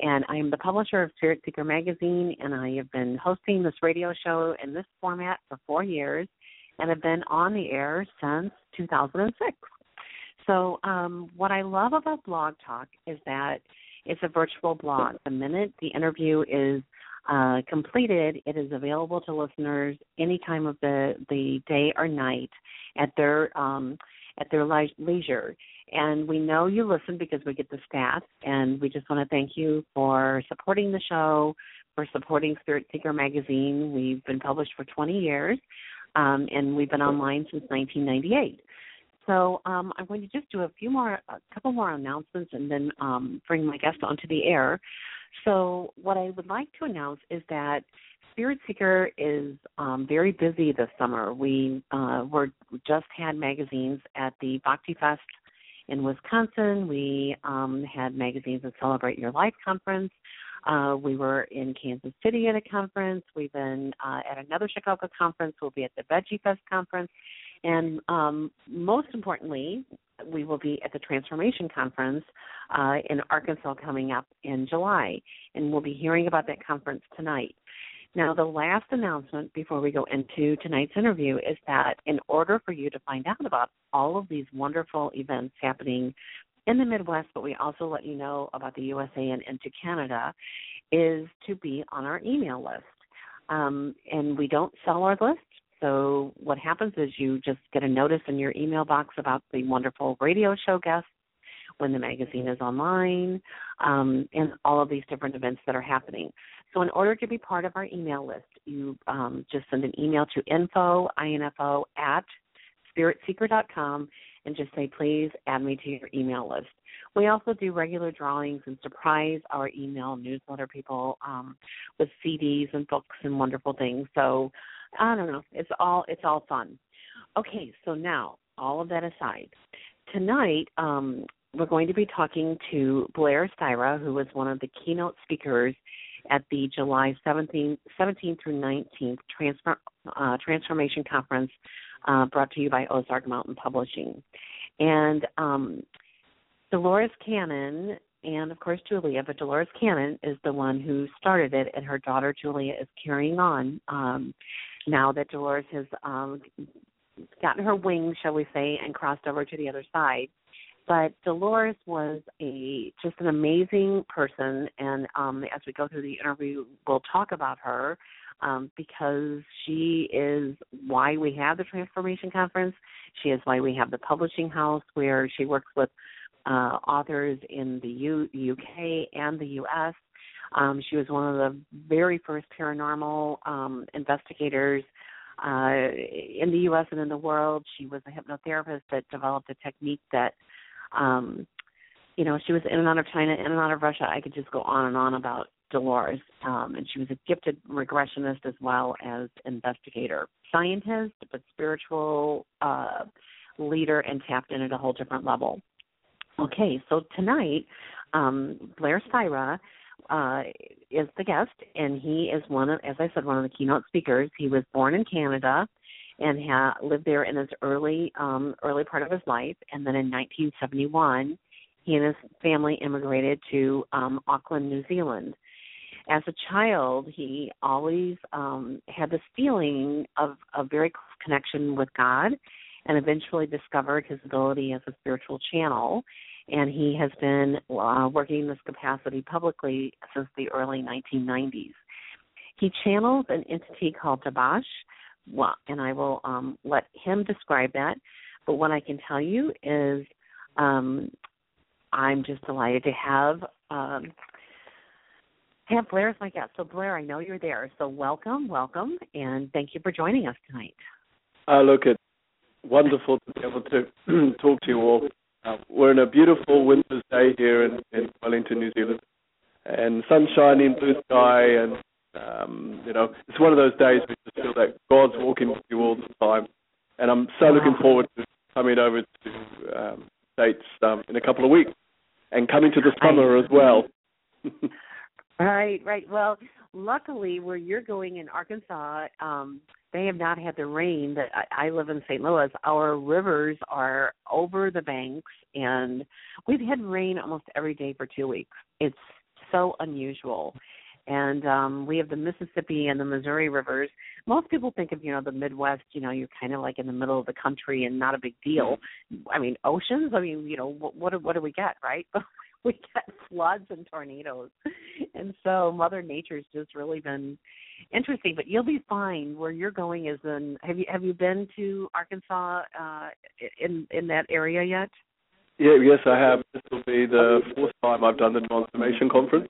And I am the publisher of Spirit Seeker Magazine, and I have been hosting this radio show in this format for four years and have been on the air since 2006. So, um, what I love about Blog Talk is that it's a virtual blog. The minute the interview is uh, completed, it is available to listeners any time of the, the day or night at their um, at their leisure. And we know you listen because we get the stats, and we just want to thank you for supporting the show, for supporting Spirit Seeker Magazine. We've been published for 20 years, um, and we've been online since 1998. So um, I'm going to just do a few more, a couple more announcements, and then um, bring my guest onto the air. So what I would like to announce is that Spirit Seeker is um, very busy this summer. We uh, were just had magazines at the Bhakti Fest in Wisconsin. We um, had magazines at Celebrate Your Life conference. Uh, we were in Kansas City at a conference. We've been uh, at another Chicago conference. We'll be at the Veggie Fest conference. And um, most importantly, we will be at the Transformation Conference uh, in Arkansas coming up in July. And we'll be hearing about that conference tonight. Now, the last announcement before we go into tonight's interview is that in order for you to find out about all of these wonderful events happening in the Midwest, but we also let you know about the USA and into Canada, is to be on our email list. Um, and we don't sell our list. So what happens is you just get a notice in your email box about the wonderful radio show guests when the magazine is online, um, and all of these different events that are happening. So, in order to be part of our email list, you um, just send an email to info, info at spiritseeker.com and just say, please add me to your email list. We also do regular drawings and surprise our email newsletter people um, with CDs and books and wonderful things. So I don't know, it's all it's all fun. Okay, so now all of that aside, tonight um, we're going to be talking to Blair Styra, who was one of the keynote speakers at the July 17th, 17th through 19th Transfer, uh, Transformation Conference uh, brought to you by Ozark Mountain Publishing. And um, Dolores Cannon and, of course, Julia, but Dolores Cannon is the one who started it, and her daughter Julia is carrying on um, now that Dolores has um, gotten her wings, shall we say, and crossed over to the other side but Dolores was a just an amazing person, and um, as we go through the interview, we'll talk about her um, because she is why we have the Transformation Conference. She is why we have the publishing house where she works with uh, authors in the U- UK and the US. Um, she was one of the very first paranormal um, investigators uh, in the U.S. and in the world. She was a hypnotherapist that developed a technique that um, you know, she was in and out of China, in and out of Russia. I could just go on and on about Dolores. Um, and she was a gifted regressionist as well as investigator, scientist, but spiritual uh, leader and tapped in at a whole different level. Okay, so tonight, um, Blair Styra uh, is the guest, and he is one of, as I said, one of the keynote speakers. He was born in Canada and ha- lived there in his early um, early part of his life. And then in 1971, he and his family immigrated to um, Auckland, New Zealand. as a child, he always um, had this feeling of a very close connection with God, and eventually discovered his ability as a spiritual channel. And he has been uh, working in this capacity publicly since the early 1990s. He channels an entity called Tabaash, well, and I will um, let him describe that. But what I can tell you is, um, I'm just delighted to have um, have Blair as my guest. So Blair, I know you're there. So welcome, welcome, and thank you for joining us tonight. Uh, look, it's wonderful to be able to talk to you all. Uh, we're in a beautiful winter's day here in, in Wellington, New Zealand, and sunshine shining, blue sky, and um, you know, it's one of those days where you just feel that God's walking with you all the time. And I'm so looking forward to coming over to um, States um, in a couple of weeks and coming to the summer as well. right, right. Well, luckily, where you're going in Arkansas, um, they have not had the rain that I, I live in St. Louis. Our rivers are over the banks, and we've had rain almost every day for two weeks. It's so unusual and um we have the Mississippi and the Missouri rivers. Most people think of you know the Midwest, you know, you're kind of like in the middle of the country and not a big deal. I mean, oceans. I mean, you know, what what, what do we get, right? we get floods and tornadoes, and so Mother Nature's just really been interesting. But you'll be fine. Where you're going is in. Have you have you been to Arkansas uh in in that area yet? Yeah, yes, I have. This will be the fourth time I've done the Transformation Conference.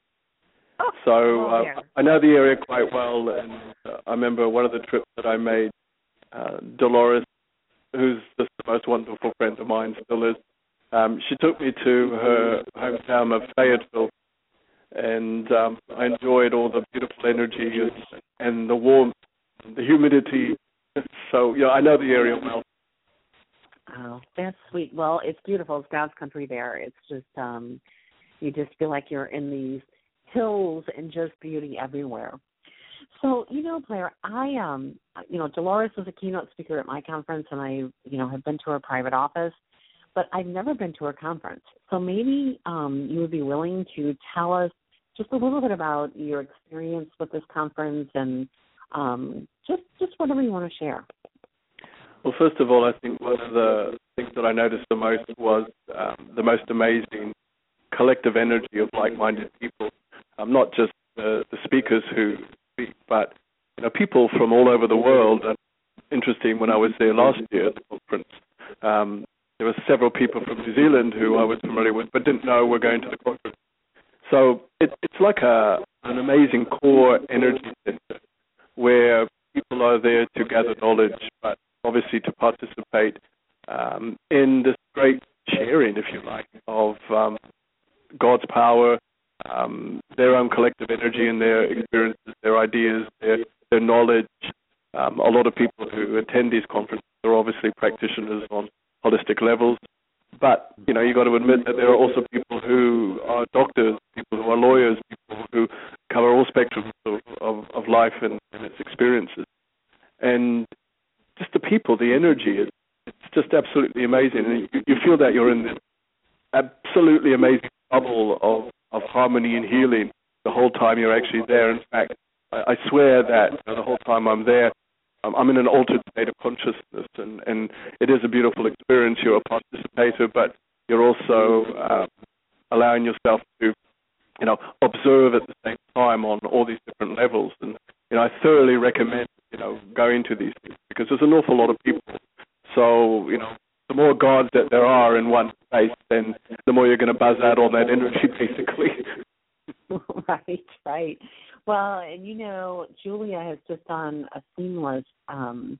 So uh, I know the area quite well, and uh, I remember one of the trips that I made. Uh, Dolores, who's just the most wonderful friend of mine, still is. Um, she took me to her hometown of Fayetteville, and um, I enjoyed all the beautiful energy and, and the warmth, the humidity. So yeah, I know the area well. Oh, that's sweet. Well, it's beautiful. It's God's country there. It's just um you just feel like you're in these hills and just beauty everywhere. So, you know, Blair, I um you know, Dolores was a keynote speaker at my conference and I, you know, have been to her private office, but I've never been to her conference. So maybe um you would be willing to tell us just a little bit about your experience with this conference and um just just whatever you want to share. Well, first of all, I think one of the things that I noticed the most was um, the most amazing collective energy of like-minded people um, not just the, the speakers who speak, but you know people from all over the world. And interesting, when I was there last year at the conference, um, there were several people from New Zealand who I was familiar with, but didn't know were going to the conference. So it, it's like a an amazing core energy center where people are there to gather knowledge, but obviously to participate um, in this great sharing, if you like, of um, God's power, um, their own collective energy and their experiences, their ideas, their, their knowledge. Um, a lot of people who attend these conferences are obviously practitioners on holistic levels, but you know you got to admit that there are also people who are doctors, people who are lawyers, people who cover all spectrums of, of, of life and, and its experiences, and just the people, the energy is it's just absolutely amazing, and you, you feel that you're in this absolutely amazing bubble of of harmony and healing the whole time you're actually there. In fact, I, I swear that you know, the whole time I'm there, um, I'm in an altered state of consciousness, and, and it is a beautiful experience. You're a participator, but you're also uh, allowing yourself to, you know, observe at the same time on all these different levels. And you know, I thoroughly recommend you know going to these things because there's an awful lot of people. So you know, the more gods that there are in one space, then the more you're going to buzz out all that energy, basically. right, right. Well, and you know, Julia has just done a seamless, um,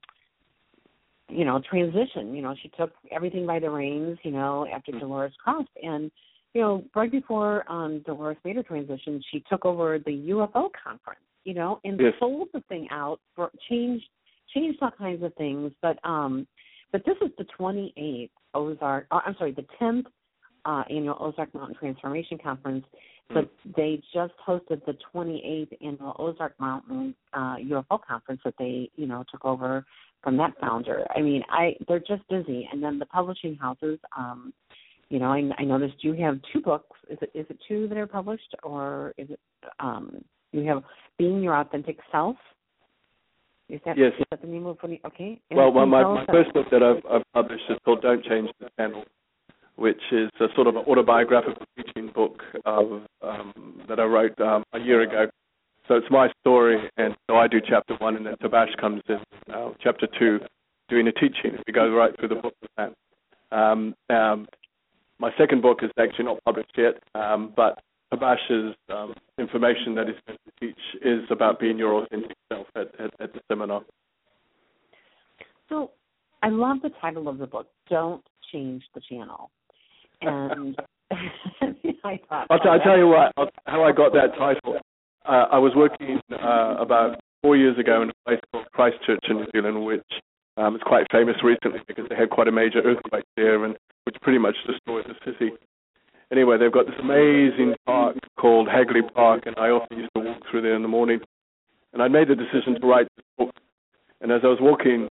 you know, transition. You know, she took everything by the reins. You know, after mm-hmm. Dolores crossed, and you know, right before um Dolores made her transition, she took over the UFO conference. You know, and yes. sold the thing out for changed changed all kinds of things, but um but this is the 28th Ozark, uh, I'm sorry, the 10th uh, annual Ozark Mountain Transformation Conference. But mm-hmm. they just hosted the 28th annual Ozark Mountain uh, UFO conference that they, you know, took over from that founder. I mean, I they're just busy. And then the publishing houses, um, you know, I, I noticed you have two books. Is it is it two that are published, or is it um, You have being your authentic self. Is that, Yes. is that the name of you, okay? And Well, my, my, my first book that I've, I've published is called Don't Change the Channel, which is a sort of an autobiographical teaching book of, um, that I wrote um, a year ago. So it's my story, and so I do chapter one, and then Tabaash comes in uh, chapter two, doing a teaching. We go right through the book with that. Um, um, my second book is actually not published yet, um, but Tabaash's um, information that he's going to teach is about being your authentic self at, at, at the seminar. So I love the title of the book, Don't Change the Channel. And I thought I'll, t- I'll tell you what, I'll, how I got that title. Uh, I was working uh, about four years ago in a place called Christchurch in New Zealand, which um, is quite famous recently because they had quite a major earthquake there, and which pretty much destroyed the city. Anyway, they've got this amazing park called Hagley Park, and I often used to walk through there in the morning. And I made the decision to write this book. And as I was walking,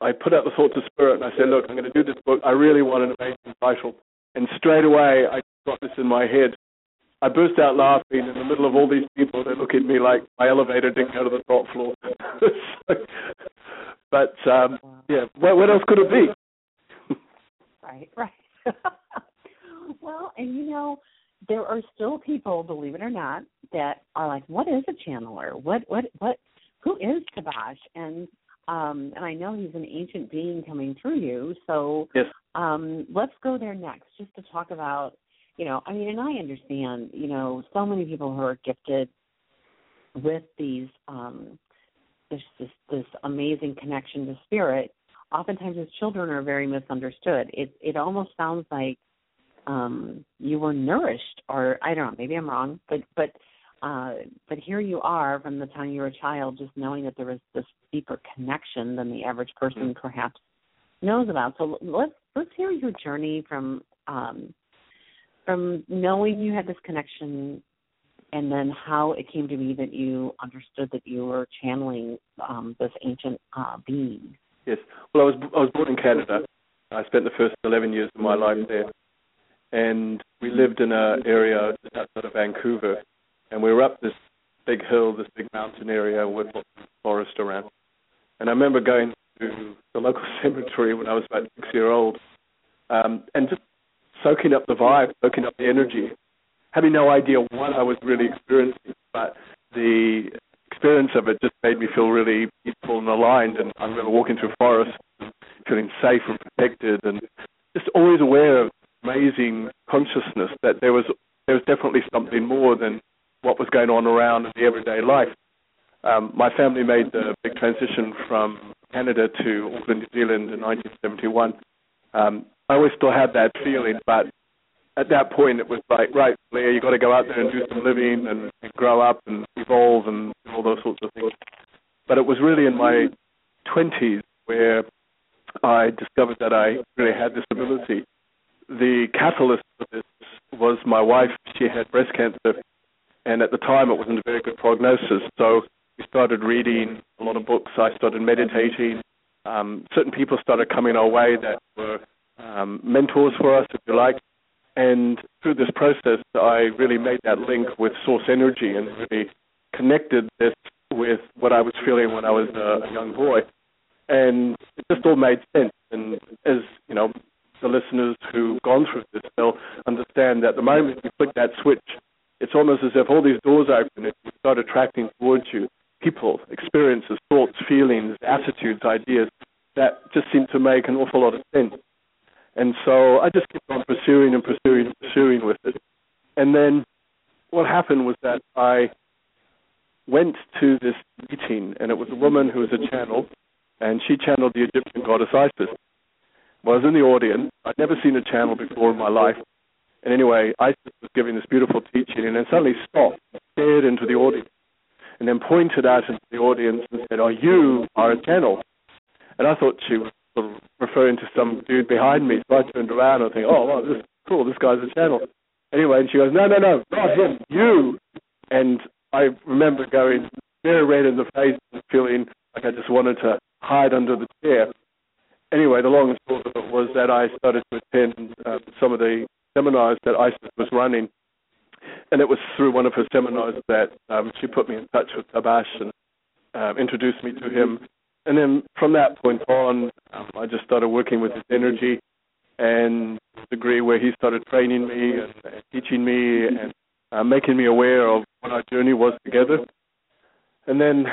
I put out the thought to spirit, and I said, "Look, I'm going to do this book. I really want an amazing title." And straight away, I got this in my head. I burst out laughing in the middle of all these people. They look at me like my elevator didn't go to the top floor. So- but um, yeah, what, what else could it be? Right, right. well, and you know, there are still people, believe it or not, that are like, "What is a channeler? What, what, what? Who is Tabaash?" And um, and I know he's an ancient being coming through you. So Yes. um, let's go there next, just to talk about, you know, I mean, and I understand, you know, so many people who are gifted with these, um, this this this amazing connection to spirit oftentimes as children are very misunderstood. It it almost sounds like um you were nourished or I don't know, maybe I'm wrong, but but uh but here you are from the time you were a child just knowing that there was this deeper connection than the average person perhaps knows about. So let's let's hear your journey from um from knowing you had this connection and then how it came to be that you understood that you were channeling um this ancient uh being. Yes. Well, I was I was born in Canada. I spent the first 11 years of my life there, and we lived in an area just outside of Vancouver, and we were up this big hill, this big mountain area with forest around. And I remember going to the local cemetery when I was about six year old, um, and just soaking up the vibe, soaking up the energy, having no idea what I was really experiencing, but the experience of it just made me feel really peaceful and aligned. And I remember walking through forest, feeling safe and protected, and just always aware of amazing consciousness that there was there was definitely something more than what was going on around in the everyday life. Um, my family made the big transition from Canada to Auckland, New Zealand in 1971. Um, I always still had that feeling, but at that point it was like, right, Leah, you got to go out there and do some living and, and grow up and evolve and all those sorts of things. But it was really in my 20s where I discovered that I really had this ability. The catalyst for this was my wife. She had breast cancer, and at the time it wasn't a very good prognosis. So we started reading a lot of books. I started meditating. Um, certain people started coming our way that were um, mentors for us, if you like. And through this process, I really made that link with source energy and really connected this with what I was feeling when I was a, a young boy. And it just all made sense. And as you know, the listeners who've gone through this, they'll understand that the moment you flick that switch, it's almost as if all these doors open and you start attracting towards you people, experiences, thoughts, feelings, attitudes, ideas that just seem to make an awful lot of sense. And so I just kept on pursuing and pursuing and pursuing with it. And then what happened was that I went to this meeting, and it was a woman who was a channel, and she channeled the Egyptian goddess Isis. Well, I was in the audience. I'd never seen a channel before in my life. And anyway, Isis was giving this beautiful teaching, and then suddenly stopped, stared into the audience, and then pointed out into the audience and said, "Oh, you are a channel." And I thought she was sort of referring to some dude behind me. So I turned around and think, "Oh, well, this is cool. This guy's a channel." Anyway, and she goes, "No, no, no, not him. You." And I remember going very red in the face and feeling like I just wanted to hide under the chair. Anyway, the long and short of it was that I started to attend uh, some of the seminars that ISIS was running, and it was through one of her seminars that um, she put me in touch with Tabaash and uh, introduced me to him. And then from that point on, um, I just started working with his energy and degree where he started training me and, and teaching me and uh, making me aware of what our journey was together. And then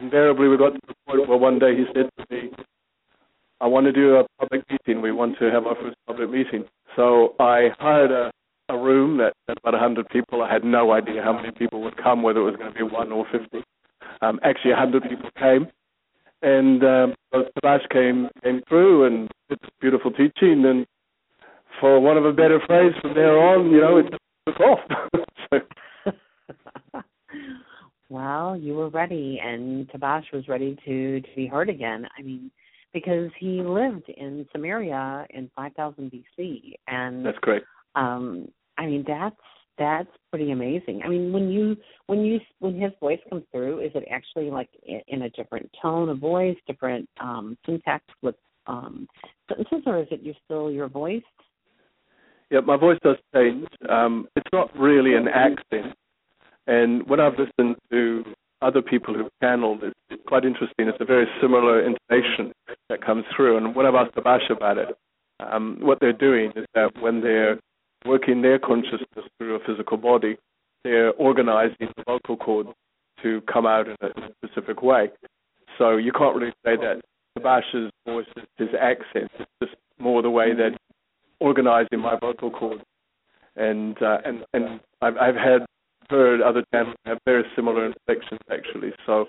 invariably we got to the point where one day he said to me, I want to do a public meeting. We want to have our first public meeting. So I hired a, a room that had about 100 people. I had no idea how many people would come, whether it was going to be one or 50. Um, actually, 100 people came. And um, Tabaash came came through and did beautiful teaching. And for want of a better phrase, from there on, you know, it took off. so. well, you were ready, and Tabaash was ready to to be heard again. I mean, because he lived in Sumeria in 5000 BC, and that's correct. Um, I mean, that's that's pretty amazing. I mean, when you when you when his voice comes through, is it actually like in a different tone of voice, different um, syntax with um, sentences, or is it you still your voice? Yeah, my voice does change. Um, it's not really an accent, and when I've listened to other people who've channeled, it's quite interesting. It's a very similar intonation that comes through. And when I've asked Tabaash about it, um, what they're doing is that when they're working their consciousness through a physical body, they're organizing the vocal cords to come out in a, specific way. So you can't really say that Tabaash's voice is his accent. It's just more the way that organizing my vocal cords. And uh, and and I've, I've had heard other channels have very similar inflections actually. So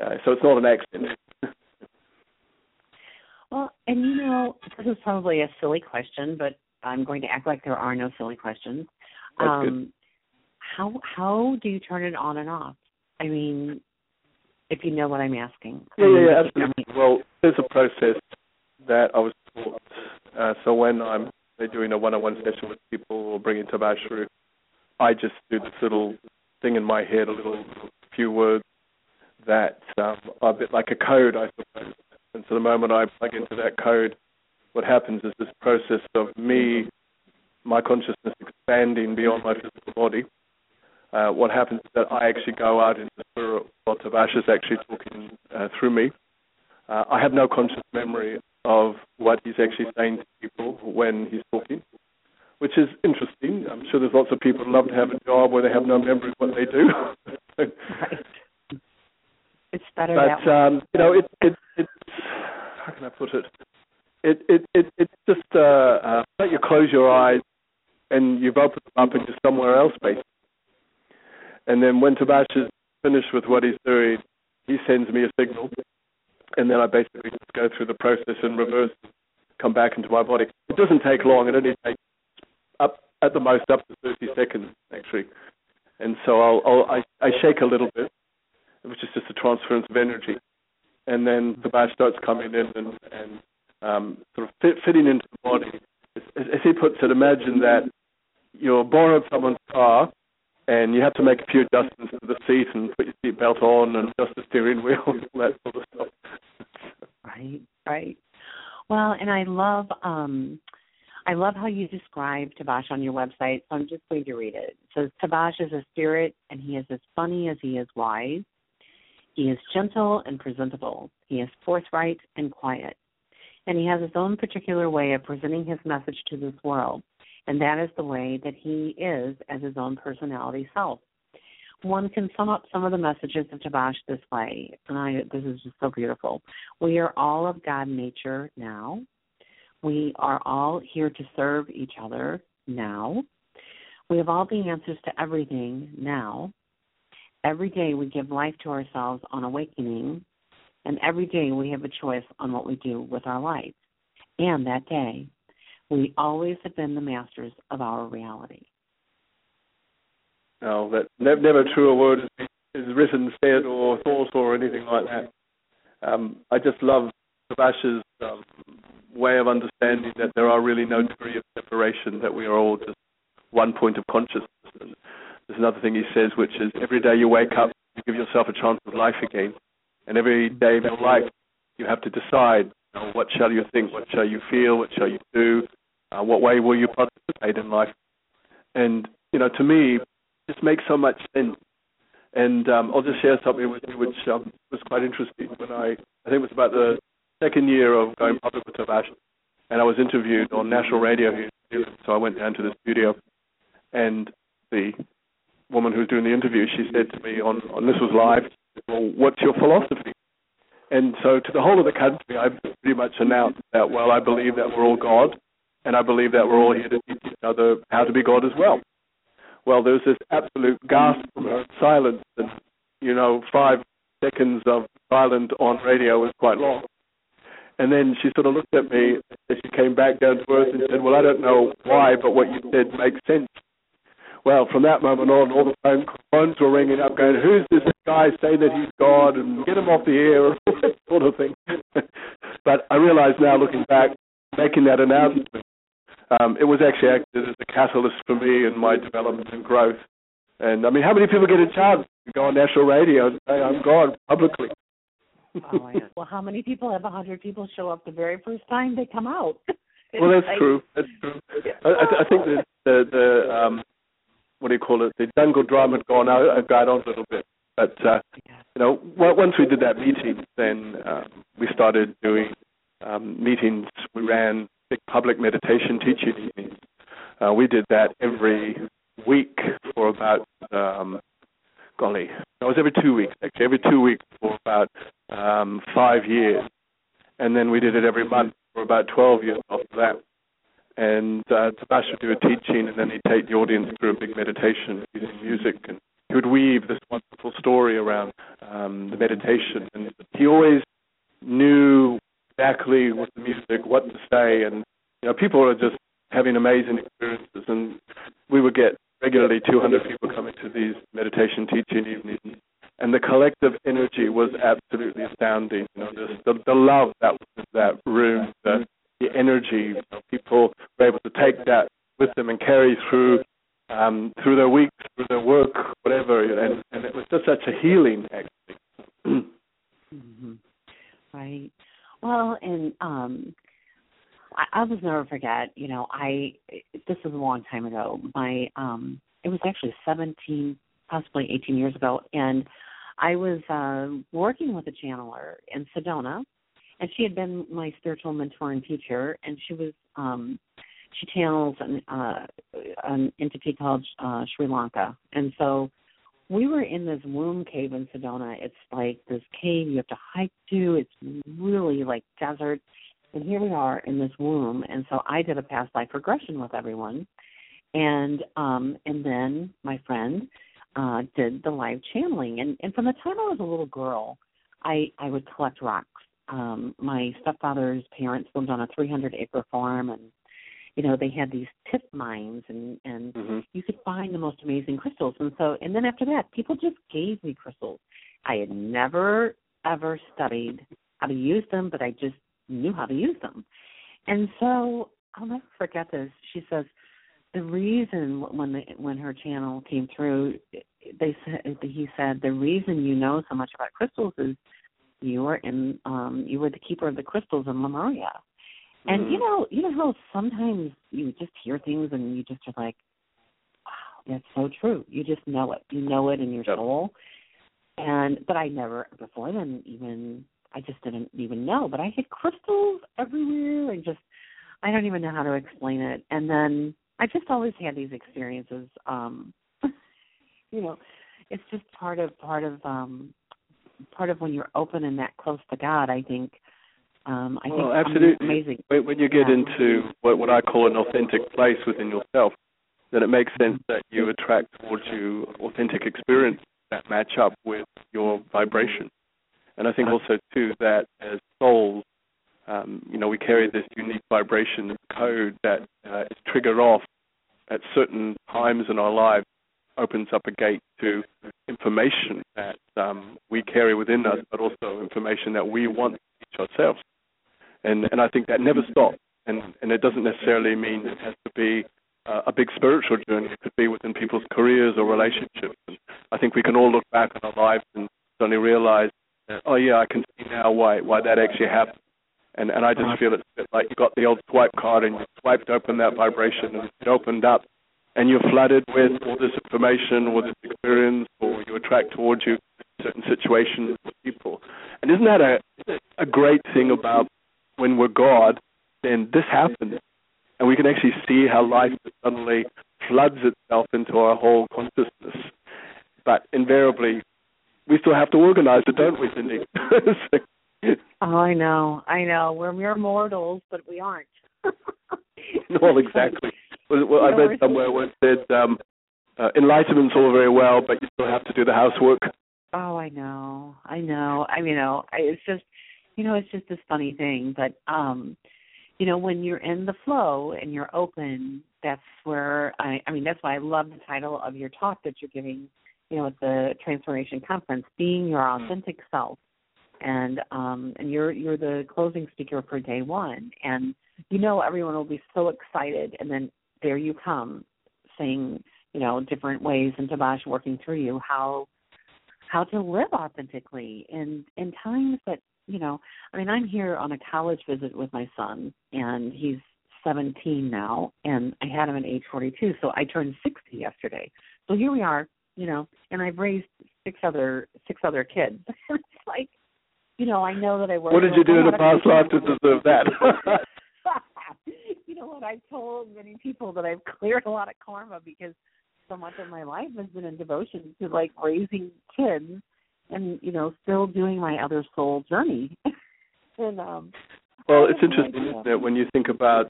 uh, so it's not an accident. well, and you know, this is probably a silly question, but I'm going to act like there are no silly questions. That's um, good. How how do you turn it on and off? I mean, if you know what I'm asking. Yeah, yeah, yeah absolutely. Well, there's a process that I was taught. Uh, so when I'm doing a one-on-one session with people or bringing Tabaash through, I just do this little thing in my head, a little few words that um, are a bit like a code, I suppose. And so the moment I plug into that code, what happens is this process of me, my consciousness expanding beyond my physical body. Uh, what happens is that I actually go out into the spirit while Tabaash is actually talking uh, through me. Uh, I have no conscious memory of what he's actually saying to people when he's talking which is interesting. I'm sure there's lots of people who love to have a job where they have no memory of what they do. right. It's better but, that um, you know, it, it, it's how can I put it? It it it it's just uh, uh, let you close your eyes and you've opened them up into somewhere else, basically. And then when Tabaash is finished with what he's doing, he sends me a signal, and then I basically just go through the process in reverse, come back into my body. It doesn't take long. It only takes at the most up to 30 seconds actually. And so I'll, I'll I, I shake a little bit, which is just a transference of energy, and then Tabaash starts coming in and and um, sort of fit, fitting into the body. As, as he puts it, imagine that you're borrowing someone's car and you have to make a few adjustments to the seat and put your seatbelt on and adjust the steering wheel and all that sort of stuff. right, right. Well, and I love um I love how you describe Tabaash on your website, so I'm just going to read it. It says Tabaash is a spirit and he is as funny as he is wise. He is gentle and presentable. He is forthright and quiet. And he has his own particular way of presenting his message to this world. And that is the way that he is as his own personality self. One can sum up some of the messages of Tabaash this way, and I, this is just so beautiful. We are all of God nature now. We are all here to serve each other now. We have all the answers to everything now. Every day we give life to ourselves on awakening, and every day we have a choice on what we do with our life. And that day, we always have been the masters of our reality. No, that never true a word is written, said, or thought, or anything like that. Um, I just love Tabaash's um, way of understanding that there are really no degree of separation, that we are all just one point of consciousness. And there's another thing he says, which is every day you wake up, you give yourself a chance of life again. And every day of your life, you have to decide you know, what shall you think, what shall you feel, what shall you do, uh, what way will you participate in life. And you know, to me, just makes so much sense. And um, I'll just share something with you, which um, was quite interesting. When I, I think it was about the second year of going public with Sebastian, and I was interviewed on national radio here. So I went down to the studio, and the woman who was doing the interview, she said to me on, on this was live, well, what's your philosophy? And so to the whole of the country, I pretty much announced that, well, I believe that we're all God, and I believe that we're all here to teach each other how to be God as well. Well, there was this absolute gasp from her, silence, and, you know, five seconds of silence on radio was quite long. And then she sort of looked at me, and she came back down to earth and said, well, I don't know why, but what you said makes sense. Well, from that moment on, all the phone phones were ringing up, going, "Who's this guy saying that he's God?" and "Get him off the air," and all that sort of thing. but I realize now, looking back, making that announcement, um, it was actually acted as a catalyst for me in my development and growth. And I mean, how many people get a chance to go on national radio and say, "I'm God" publicly? Oh, well, how many people have a hundred people show up the very first time they come out? well, that's true. That's true. I, I, I think that the the um, what do you call it? The jungle drum had gone out, had gone on a little bit. But uh, you know, once we did that meeting, then um, we started doing um, meetings. We ran big public meditation teaching meetings. Uh, we did that every week for about um, golly, it was every two weeks actually, every two weeks for about um, five years, and then we did it every month for about twelve years after that. And uh, Sebastian would do a teaching, and then he'd take the audience through a big meditation using music, and he would weave this wonderful story around um, the meditation, and he always knew exactly with the music what to say, and you know people are just having amazing experiences, and we would get regularly 200 people coming to these meditation teaching evenings, and the collective energy was absolutely astounding. You know, the, the, the love that was in that room, the the energy. You know, people were able to take that with them and carry through um, through their weeks, through their work, whatever. And, and it was just such a healing, actually. mm-hmm. Right. Well, and um, I, I will never forget. You know, I this was a long time ago. My um, it was actually seventeen, possibly eighteen years ago, and I was uh, working with a channeler in Sedona, and she had been my spiritual mentor and teacher, and she was um, she channels an, uh, an entity called uh, Sri Lanka, and so we were in this womb cave in Sedona. It's like this cave you have to hike to. It's really like desert, and here we are in this womb. And so I did a past life regression with everyone, and um, and then my friend uh, did the live channeling. And and from the time I was a little girl, I I would collect rocks um my stepfather's parents lived on a 300 acre farm and you know they had these tip mines and and mm-hmm. you could find the most amazing crystals and so and then after that people just gave me crystals i had never ever studied how to use them but i just knew how to use them and so i'll never forget this she says the reason when the when her channel came through they said he said the reason you know so much about crystals is you were in um you were the keeper of the crystals in Lemuria. And mm-hmm. you know, you know how sometimes you just hear things and you just are like, Wow, that's so true. You just know it. You know it in your yep. soul. And but I never before then even I just didn't even know. But I had crystals everywhere and just I don't even know how to explain it. And then I just always had these experiences. Um you know, it's just part of part of um part of when you're open and that close to God. I think. Um, I well, think absolutely. Amazing. When you get yeah. into what, what I call an authentic place within yourself, then it makes sense that you attract towards you authentic experience that match up with your vibration. And I think also too that as souls, um, you know, we carry this unique vibration code that uh, is triggered off at certain times in our lives opens up a gate to information that um, we carry within us, but also information that we want to teach ourselves. And and I think that never stops. And and it doesn't necessarily mean it has to be uh, a big spiritual journey. It could be within people's careers or relationships. And I think we can all look back on our lives and suddenly realize, oh yeah, I can see now why why that actually happened. And and I just uh-huh. feel it's a bit like you got the old swipe card and you swiped open that vibration and it opened up and you're flooded with all this information or this experience, or you attract towards you certain situations people. And isn't that a a great thing about when we're God? Then this happens, and we can actually see how life suddenly floods itself into our whole consciousness. But invariably, we still have to organize it, don't we, Cynde? oh, I know, I know. We're mere mortals, but we aren't. well, exactly. Well, well I read somewhere where it said um, uh, enlightenment's all very well, but you still have to do the housework. Oh, I know, I know. I mean, you know, I, it's just, you know, it's just this funny thing. But, um, you know, when you're in the flow and you're open, that's where I. I mean, that's why I love the title of your talk that you're giving. You know, at the Transformation Conference, being your authentic self, and um, and you're you're the closing speaker for day one, and you know everyone will be so excited, and then there you come, saying you know different ways and Tabaash working through you how how to live authentically in in times that you know i mean i'm here on a college visit with my son and he's 17 now and i had him at age 42 so i turned 60 yesterday. So here we are you know and i've raised six other six other kids. It's like you know i know that i work what did you do in the past life to deserve that? You know what? I've told many people that i've cleared a lot of karma because so much of my life has been in devotion to like raising kids and you know still doing my other soul journey. And um well it's interesting isn't it when you think about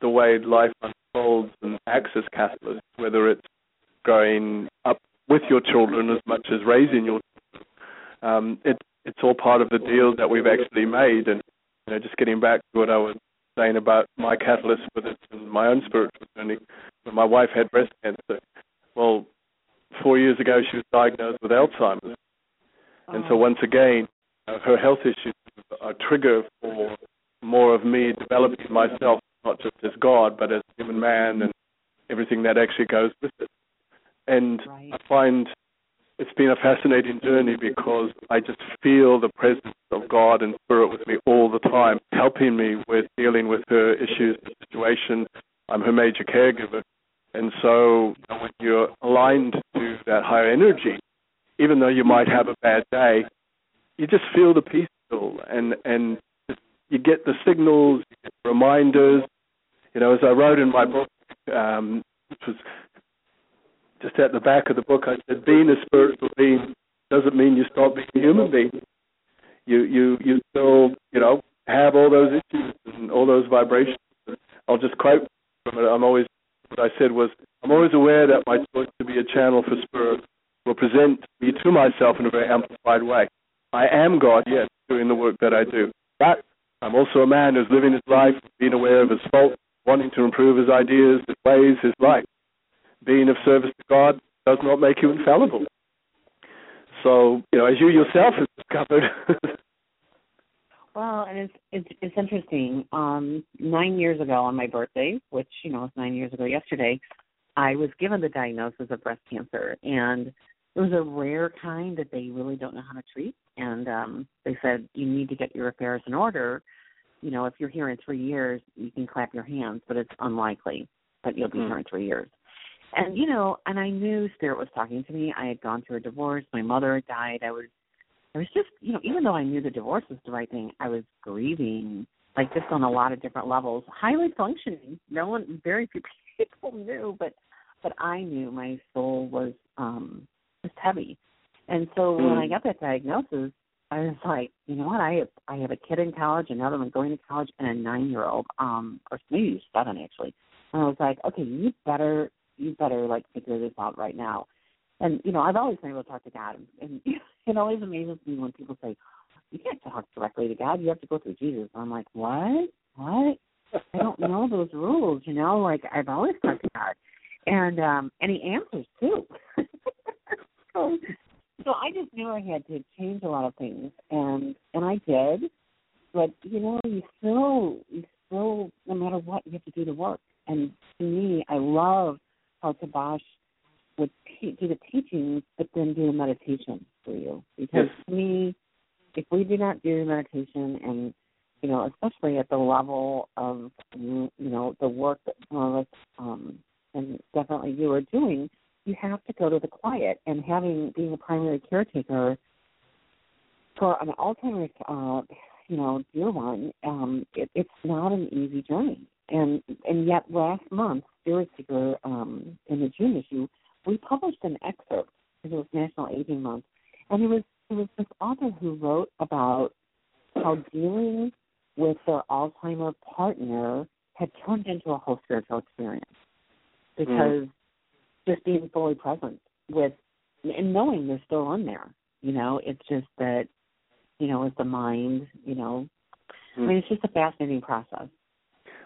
the way life unfolds and acts as catalysts whether it's growing up with your children as much as raising your children um it it's all part of the deal that we've actually made and you know just getting back to what i was saying about my catalyst for this and my own spiritual journey when my wife had breast cancer well, four years ago she was diagnosed with Alzheimer's, and so oh. once again, uh, her health issues are a trigger for more of me developing myself, not just as God, but as a human man and everything that actually goes with it. And right. I find it's been a fascinating journey because I just feel the presence of God and Spirit with me all the time, helping me with dealing with her issues, the situation. I'm her major caregiver. And so when you're aligned to that higher energy, even though you might have a bad day, you just feel the peace and and you get the signals, you get reminders. You know, as I wrote in my book, um, which was just at the back of the book, I said, being a spiritual being doesn't mean you stop being a human being. You you you still you know have all those issues and all those vibrations. I'll just quote from it. I'm always what I said was, I'm always aware that my choice to be a channel for spirit will present me to myself in a very amplified way. I am God, yes, doing the work that I do. But I'm also a man who's living his life, being aware of his faults, wanting to improve his ideas, his ways, his life. Being of service to God does not make you infallible. So, you know, as you yourself have discovered, Well, and it's it's it's interesting. Um, nine years ago on my birthday, which you know was nine years ago yesterday, I was given the diagnosis of breast cancer, and it was a rare kind that they really don't know how to treat. And um, they said you need to get your affairs in order. You know, if you're here in three years, you can clap your hands, but it's unlikely that you'll be mm. here in three years. And you know, and I knew Spirit was talking to me. I had gone through a divorce. My mother had died. I was I was just, you know, even though I knew the divorce was the right thing, I was grieving, like just on a lot of different levels, highly functioning. No one, very few people knew, but but I knew my soul was um just heavy. And so mm. when I mm. got that diagnosis, I was like, you know what? I have I have a kid in college, another one going to college, and a nine year old, um, or maybe seven actually. And I was like, okay, you better you better like figure this out right now. And you know, I've always been able to talk to God, and, and it always amazes me when people say, "You can't talk directly to God; you have to go through Jesus." I'm like, "What? What? I don't know those rules." You know, like I've always talked to God, and um, and He answers too. so, so I just knew I had to change a lot of things, and and I did. But you know, you still, you still, no matter what, you have to do the work. And to me, I love how Tabaash would te- do the teachings, but then do a meditation for you. Because yes. to me, if we do not do meditation, and you know, especially at the level of you know the work that some of us, um, and definitely you are doing, you have to go to the quiet. And having being a primary caretaker for an Alzheimer's, uh, you know, dear one, um, it, it's not an easy journey. And and yet last month, Spirit Seeker, um, in the June issue, we published an excerpt because it was National Aging Month, and it was it was this author who wrote about how dealing with their Alzheimer partner had turned into a whole spiritual experience because mm. just being fully present with and knowing they're still on there. You know, it's just that, you know, as the mind, you know, mm. I mean, it's just a fascinating process.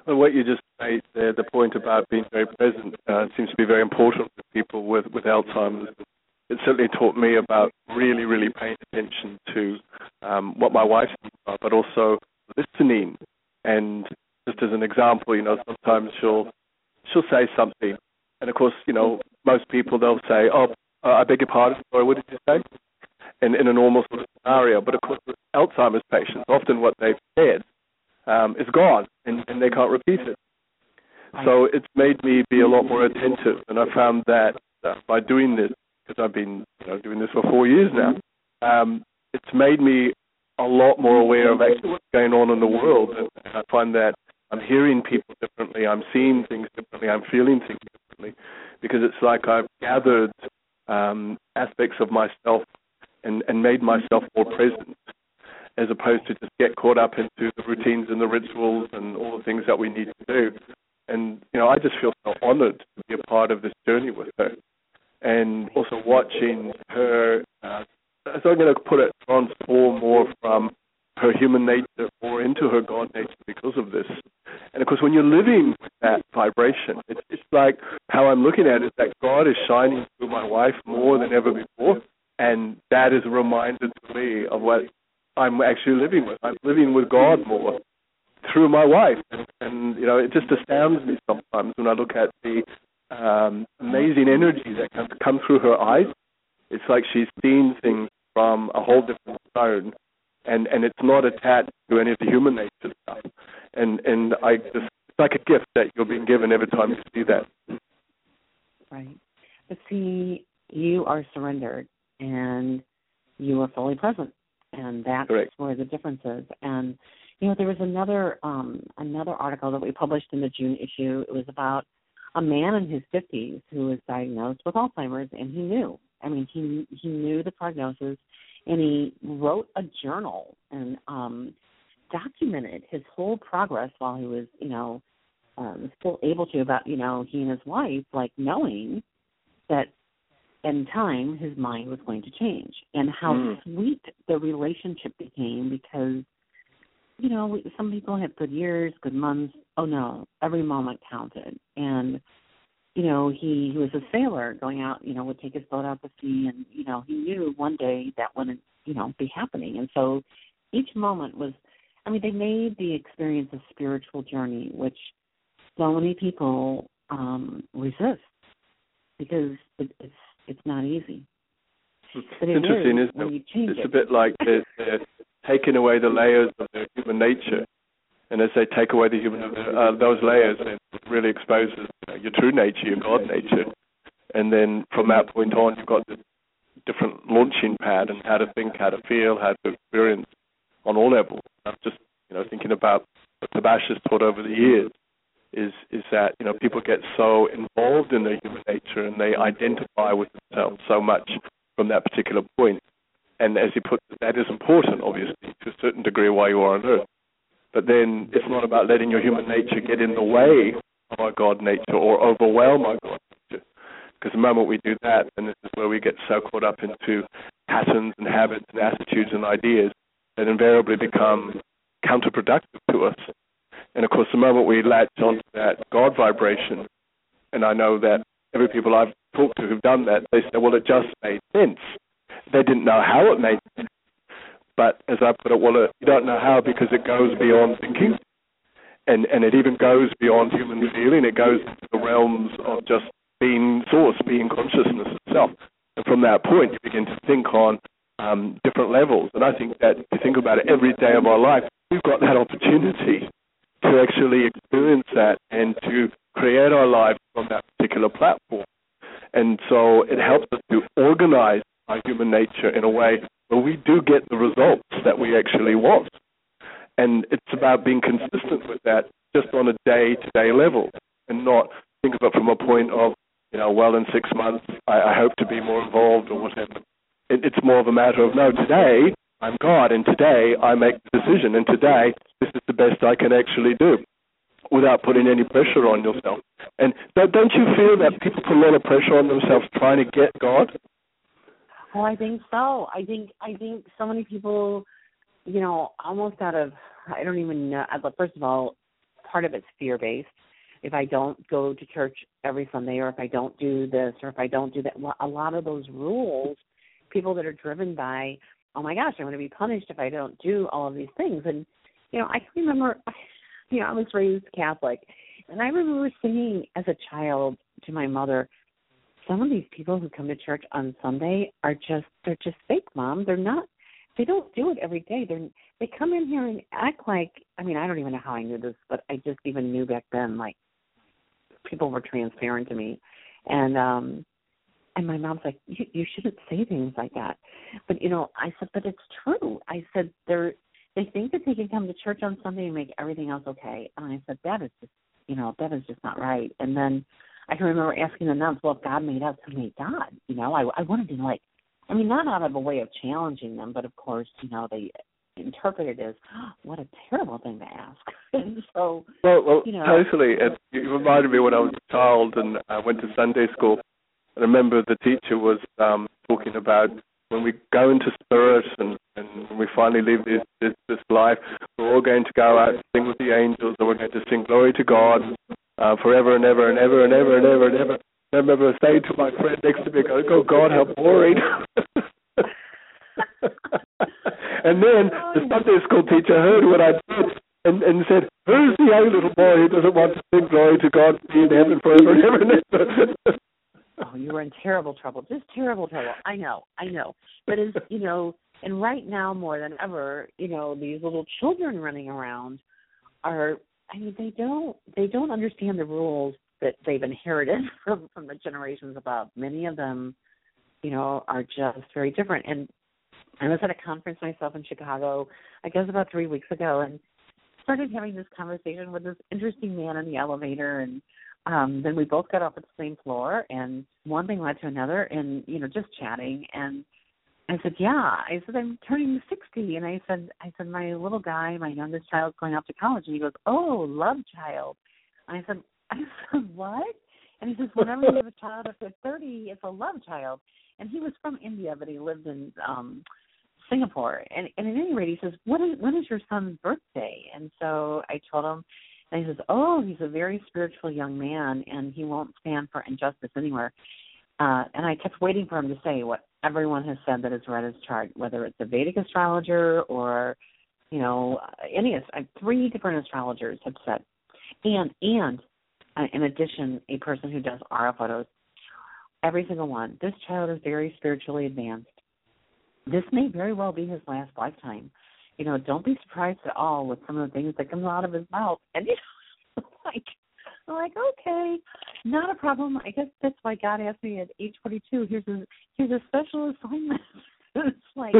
Well, what you just made there, the point about being very present, uh, seems to be very important for people with, with Alzheimer's. It certainly taught me about really, really paying attention to um, what my wife's about, but also listening and just as an example, you know, sometimes she'll she'll say something, and of course, you know, most people they'll say, "Oh, I beg your pardon, sorry, what did you say?" In in a normal sort of scenario, but of course, with Alzheimer's patients, often what they've said um, is gone, and, and they can't repeat it. So it's made me be a lot more attentive, and I found that uh, by doing this, because I've been you know doing this for four years now, um, it's made me a lot more aware of actually what's going on in the world, and I find that I'm hearing people differently. I'm seeing things differently. I'm feeling things differently because it's like I've gathered um, aspects of myself and, and made myself more present as opposed to just get caught up into the routines and the rituals and all the things that we need to do. And, you know, I just feel so honored to be a part of this journey with her. And also watching her, uh, so I'm going to put it, transform more from her human nature more into her God nature because of this. And of course, when you're living that vibration, it's, it's like how I'm looking at it is that God is shining through my wife more than ever before. And that is a reminder to me of what I'm actually living with. I'm living with God more through my wife. And, and you know, it just astounds me sometimes when I look at the um, amazing energy that can come through her eyes. It's like she's seeing things from a whole different zone and and it's not attached to any of the human nature stuff. And and I just it's like a gift that you're being given every time you see that. Right. But see, you are surrendered and you are fully present, and that's Correct. where the difference is. And you know, there was another um another article that we published in the June issue. It was about a man in his 50s who was diagnosed with Alzheimer's, and he knew. I mean, he he knew the prognosis and he wrote a journal and um documented his whole progress while he was, you know, um still able to about, you know, he and his wife, like knowing that in time his mind was going to change and how mm. sweet the relationship became because you know some people have good years good months oh no every moment counted and you know, he, he was a sailor going out, you know, would take his boat out to sea and, you know, he knew one day that wouldn't, you know, be happening. And so each moment was I mean, they made the experience a spiritual journey, which so many people um resist because it, it's it's not easy. But it Interesting, is isn't it? It's it. a bit like they're, they're taking away the layers of their human nature and as they take away the human uh, those layers, it really exposes your true nature, your God nature, and then from that point on, you've got the different launching pad and how to think, how to feel, how to experience on all levels. I'm just you know thinking about what Tabaash has taught over the years is is that you know people get so involved in their human nature and they identify with themselves so much from that particular point. And as you put, that is important, obviously, to a certain degree while you are on earth. But then it's not about letting your human nature get in the way of our God nature or overwhelm our God nature. Because the moment we do that, then this is where we get so caught up into patterns and habits and attitudes and ideas that invariably become counterproductive to us. And of course, the moment we latch onto that God vibration, and I know that every people I've talked to who've done that, they say, well, it just made sense. They didn't know how it made sense. But as I put it, well, uh, you don't know how because it goes beyond thinking, and and it even goes beyond human feeling. It goes into the realms of just being source, being consciousness itself. And from that point, you begin to think on um, different levels. And I think that if you think about it, every day of our life, we've got that opportunity to actually experience that and to create our lives from that particular platform. And so it helps us to organize our human nature in a way where we do get the results that we actually want. And it's about being consistent with that just on a day to day level and not think of it from a point of, you know, well, in six months, I, I hope to be more involved or whatever. It, it's more of a matter of, no, today I'm God, and today I make the decision, and today this is the best I can actually do without putting any pressure on yourself. And don't you feel that people put a lot of pressure on themselves trying to get God? Well, I think so. I think I think so many people, you know, almost out of I don't even know. First of all, part of it's fear based. If I don't go to church every Sunday, or if I don't do this, or if I don't do that, a lot of those rules, people that are driven by, oh my gosh, I'm going to be punished if I don't do all of these things. And you know, I can remember, you know, I was raised Catholic, and I remember singing as a child to my mother, some of these people who come to church on Sunday are just they're just fake, mom. They're not they don't do it every day. They're they come in here and act like I mean, I don't even know how I knew this, but I just even knew back then like people were transparent to me. And um and my mom's like, you, you shouldn't say things like that. But you know, I said, but it's true. I said they're they think that they can come to church on Sunday and make everything else okay. And I said that is just you know that is just not right. And then I can remember asking the nuns, well, if God made us, who made God? You know, I I wanted to like I mean, not out of a way of challenging them, but of course, you know, they interpreted it as oh, what a terrible thing to ask. and so, well, well you know, totally. It, it reminded me when I was a child and I went to Sunday school. And I remember the teacher was um talking about when we go into spirit and, and when we finally leave this, this this life, we're all going to go out and sing with the angels, and we're going to sing glory to God uh, forever and ever and ever and ever and ever and ever. I remember saying to my friend next to me, "Oh God, how boring." and then the Sunday school teacher heard what I did and, and said, Who's the young little boy who doesn't want to sing glory to God be in heaven forever and ever and ever? oh, you were in terrible trouble. Just terrible trouble. I know, I know. But as you know, and right now more than ever, you know, these little children running around are I mean, they don't they don't understand the rules that they've inherited from from the generations above. Many of them, you know, are just very different. And I was at a conference myself in Chicago, I guess about three weeks ago, and started having this conversation with this interesting man in the elevator and um then we both got off at the same floor and one thing led to another and you know just chatting and I said, Yeah. I said, I'm turning sixty and I said I said, My little guy, my youngest child's going off to college and he goes, Oh, love child and I said, I said, What? And he says, Whenever you have a child after thirty, it's a love child and he was from India but he lived in um Singapore. And and at any rate he says, What is when is your son's birthday? And so I told him and he says, Oh, he's a very spiritual young man and he won't stand for injustice anywhere. Uh, and I kept waiting for him to say what everyone has said that has read his chart, whether it's a Vedic astrologer or, you know, any. Uh, three different astrologers have said, and and uh, in addition, a person who does aura photos. Every single one. This child is very spiritually advanced. This may very well be his last lifetime. You know, don't be surprised at all with some of the things that come out of his mouth. And you know, like I'm like, okay, not a problem. I guess that's why God asked me at age 42. Here's a here's a special assignment. it's like,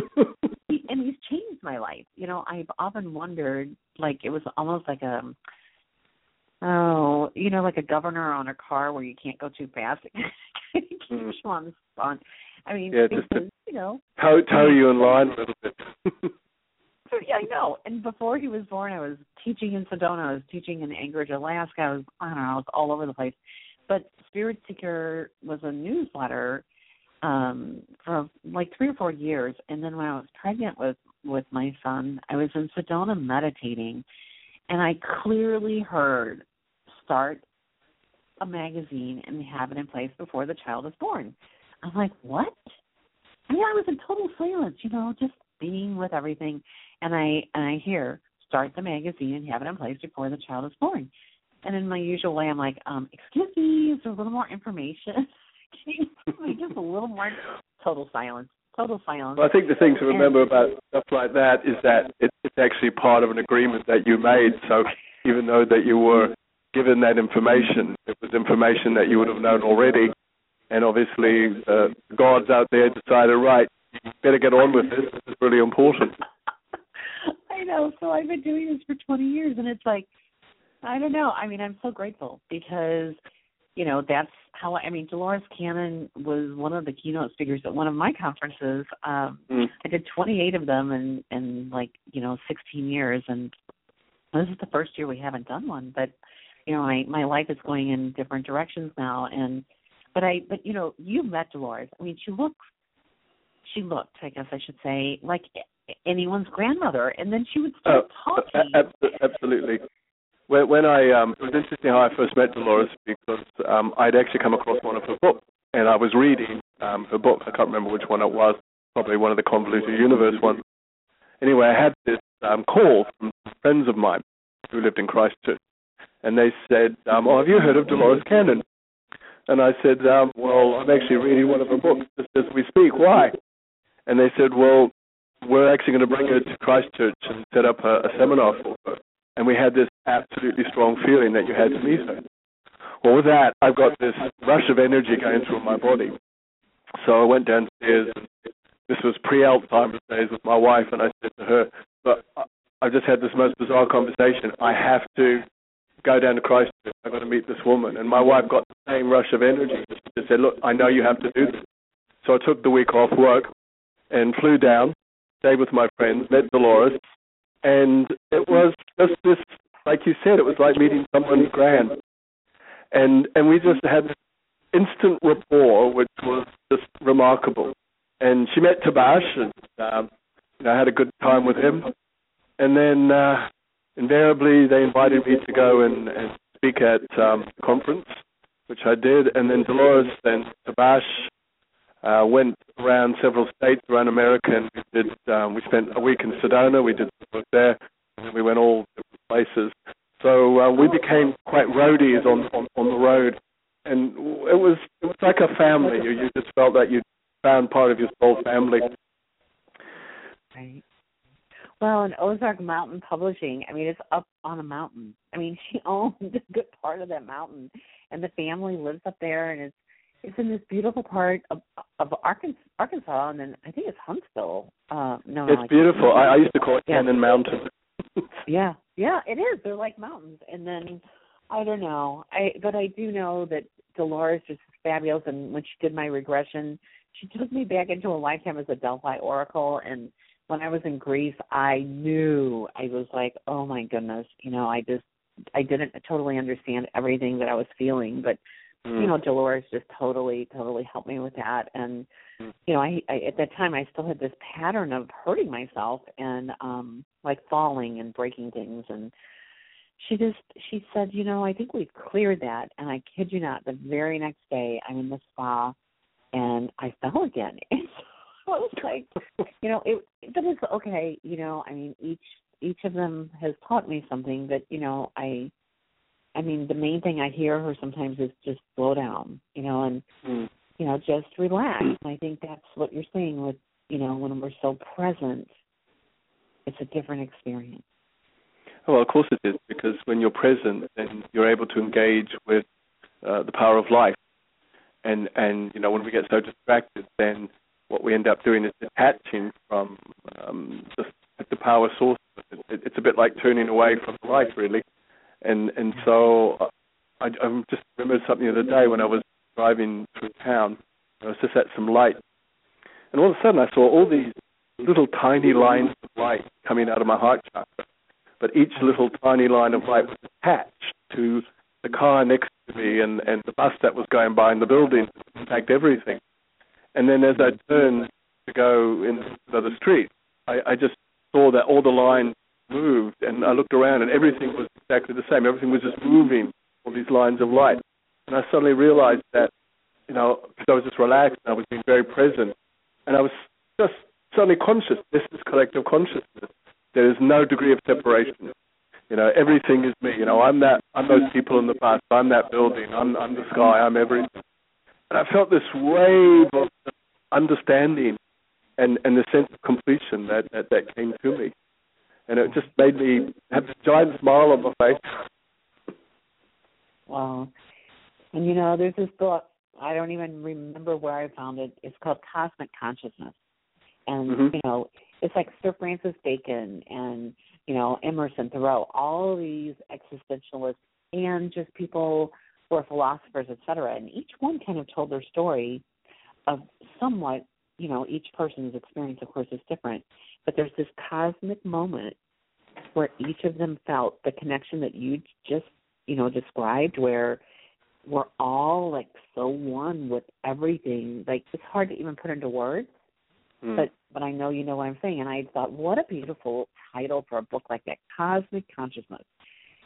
he, and he's changed my life. You know, I've often wondered, like it was almost like a, oh, you know, like a governor on a car where you can't go too fast. keeps you hmm. on the spot. I mean, yeah, just to you know, toe toe you in line a little bit. Yeah, I know. And before he was born, I was teaching in Sedona. I was teaching in Anchorage, Alaska. I was, I don't know, I was all over the place. But Spirit Seeker was a newsletter um for like three or four years and then when I was pregnant with with my son, I was in Sedona meditating and I clearly heard start a magazine and have it in place before the child is born. I'm like, What? I mean I was in total silence, you know, just being with everything and I and I hear start the magazine and have it in place before the child is born. And in my usual way, I'm like, um, excuse me, is there a little more information? just a little more total silence. Total silence. Well, I think the thing to remember and, about stuff like that is that it, it's actually part of an agreement that you made. So even though that you were given that information, it was information that you would have known already, and obviously uh, gods out there decided, right, you better get on with this. This is really important. I know. So I've been doing this for 20 years, and it's like, I don't know. I mean, I'm so grateful because, you know, that's how I, I mean. Dolores Cannon was one of the keynote speakers at one of my conferences. Um, Mm. I did 28 of them in in like you know 16 years, and this is the first year we haven't done one. But you know, my my life is going in different directions now, and but I but you know, you met Dolores. I mean, she looks she looked, I guess I should say, like anyone's grandmother, and then she would start Oh, talking. ab- absolutely. When, when I um, it was interesting how I first met Dolores because um, I'd actually come across one of her books, and I was reading um, her book. I can't remember which one it was. Probably one of the convoluted universe ones. Anyway, I had this um, call from friends of mine who lived in Christchurch, and they said, um, "Oh, have you heard of Dolores Cannon?" And I said, um, "Well, I'm actually reading one of her books just as we speak. Why?" And they said, "Well, we're actually going to bring her to Christchurch and set up a, a seminar for her." And we had this absolutely strong feeling that you had to meet her. Well, with that, I've got this rush of energy going through my body. So I went downstairs. And this was pre-Alzheimer's days with my wife, and I said to her, "But I've just had this most bizarre conversation. I have to go down to Christchurch. I've got to meet this woman." And my wife got the same rush of energy. She said, "Look, I know you have to do this." So I took the week off work and flew down, stayed with my friends, met Dolores, and it was just this, like you said, it was like meeting someone grand, and and we just had instant rapport, which was just remarkable. And she met Tabaash, and um, you know, I had a good time with him, and then uh, invariably they invited me to go and, and speak at um, conference, which I did, and then Dolores and Tabaash uh, went around several states around America, and we did. Um, we spent a week in Sedona. We did work there, and we went all different places. So uh, we became quite roadies on, on on the road, and it was it was like a family. You you just felt that you found part of your soul family. Right. Well, in Ozark Mountain Publishing, I mean, it's up on a mountain. I mean, she owns a good part of that mountain, and the family lives up there, and it's it's in this beautiful part of of Arkansas, Arkansas, and then I think it's Huntsville. Uh, no, It's like- beautiful. I, I used to call it Yeah. Cannon Mountain. Yeah, yeah, it is. They're like mountains, and then I don't know. I but I do know that Dolores is fabulous, and when she did my regression, she took me back into a lifetime as a Delphi Oracle, and when I was in Greece, I knew I was like, oh my goodness, you know, I just I didn't totally understand everything that I was feeling, but you know, Dolores just totally, totally helped me with that. And Mm. you know, I, I at that time I still had this pattern of hurting myself and um like falling and breaking things and she just she said, you know, I think we've cleared that and I kid you not, the very next day I'm in the spa and I fell again. And so I was like you know, it but it's okay, you know, I mean each each of them has taught me something that, you know, I I mean, the main thing I hear her sometimes is just slow down, you know, and Mm. you know, just relax. And I think that's what you're saying with, you know, when we're so present, it's a different experience. Well, of course it is, because when you're present, then you're able to engage with uh, the power of life. And and you know, when we get so distracted, then what we end up doing is detaching from um, the, the power source. It, it, it's a bit like turning away from life, really. And and so uh, I, I just remembered something the other day when I was driving through town. I was just at some light, and all of a sudden I saw all these little tiny lines of light coming out of my heart chakra. But each little tiny line of light was attached to the car next to me and, and the bus that was going by and the building, in fact, everything. And then as I turned to go into the street, I, I just saw that all the lines moved, and I looked around, and everything was exactly the same. Everything was just moving, all these lines of light. And I suddenly realized that, you know, because I was just relaxed, and I was being very present, and I was just suddenly conscious. This is collective consciousness. There is no degree of separation. You know, everything is me. You know, I'm that. I'm those people in the past. I'm that building. I'm, I'm the sky. I'm everything. And I felt this wave of understanding and and the sense of completion that that, that came to me, and it just made me have this giant smile on my face. Wow. And you know, there's this book I don't even remember where I found it. It's called Cosmic Consciousness, and Mhm. you know, it's like Sir Francis Bacon and you know Emerson, Thoreau, all these existentialists and just people who are philosophers, et cetera. And each one kind of told their story of somewhat, you know, each person's experience, of course, is different. But there's this cosmic moment where each of them felt the connection that you just, you know, described, where we're all like so one with everything. Like it's hard to even put into words, Mm. but but I know you know what I'm saying. And I thought, what a beautiful title for a book like that, Cosmic Consciousness.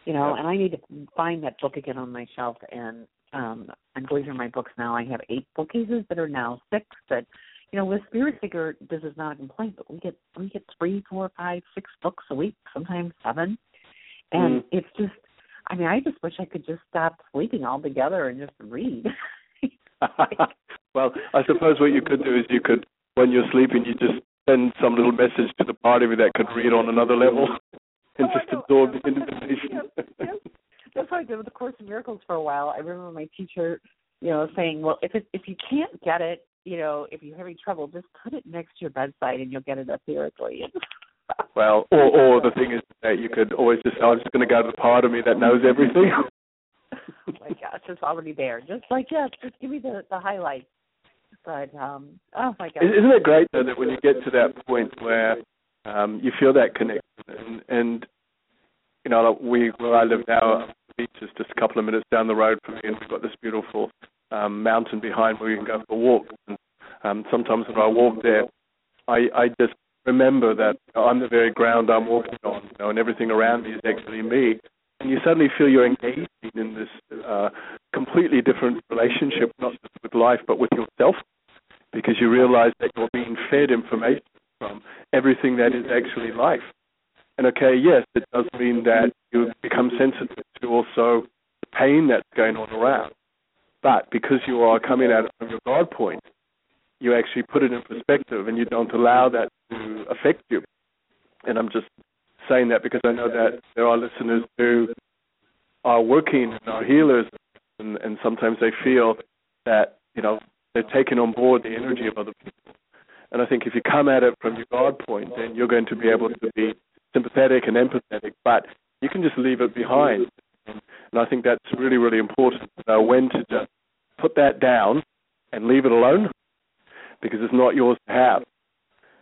You know, Yeah. and I need to find that book again on my shelf. And um I'm going through my books now. I have eight bookcases that are now six. That you know, with Spirit Seeker, this is not a complaint, but we get we get three, four, five, six books a week, sometimes seven, and Mm. it's just. I mean, I just wish I could just stop sleeping altogether and just read. well, I suppose what you could do is you could, when you're sleeping, you just send some little message to the part of you that could read on another level and Oh, just absorb the information. Yes, yes. That's what I did with the Course in Miracles for a while. I remember my teacher, you know, saying, "Well, if it, if you can't get it, you know, if you're having trouble, just put it next to your bedside and you'll get it etherically." well, or or the thing is that you could always just, I'm just going to go to the part of me that knows everything. oh my gosh, it's already there. Just like yes, just give me the the highlights. But um, oh my gosh, Isn't it great though that when you get to that point where um, you feel that connection and, and you know like we where I live now, the beach is just a couple of minutes down the road from me, and we've got this beautiful um, mountain behind where you can go for a walk. And, um, sometimes when I walk there, I I just remember that I'm the very ground I'm walking on, you know, and everything around me is actually me. And you suddenly feel you're engaging in this uh, completely different relationship, not just with life, but with yourself because you realize that you're being fed information from everything that is actually life. And okay, yes, it does mean that you become sensitive to also the pain that's going on around. But because you are coming at it from your God point, you actually put it in perspective and you don't allow that to affect you. And I'm just saying that because I know that there are listeners who are working and are healers and, and sometimes they feel that, you know, they're taking on board the energy of other people. And I think if you come at it from your God point, then you're going to be able to be sympathetic and empathetic, but you can just leave it behind. And I think that's really, really important to know when to just put that down and leave it alone because it's not yours to have.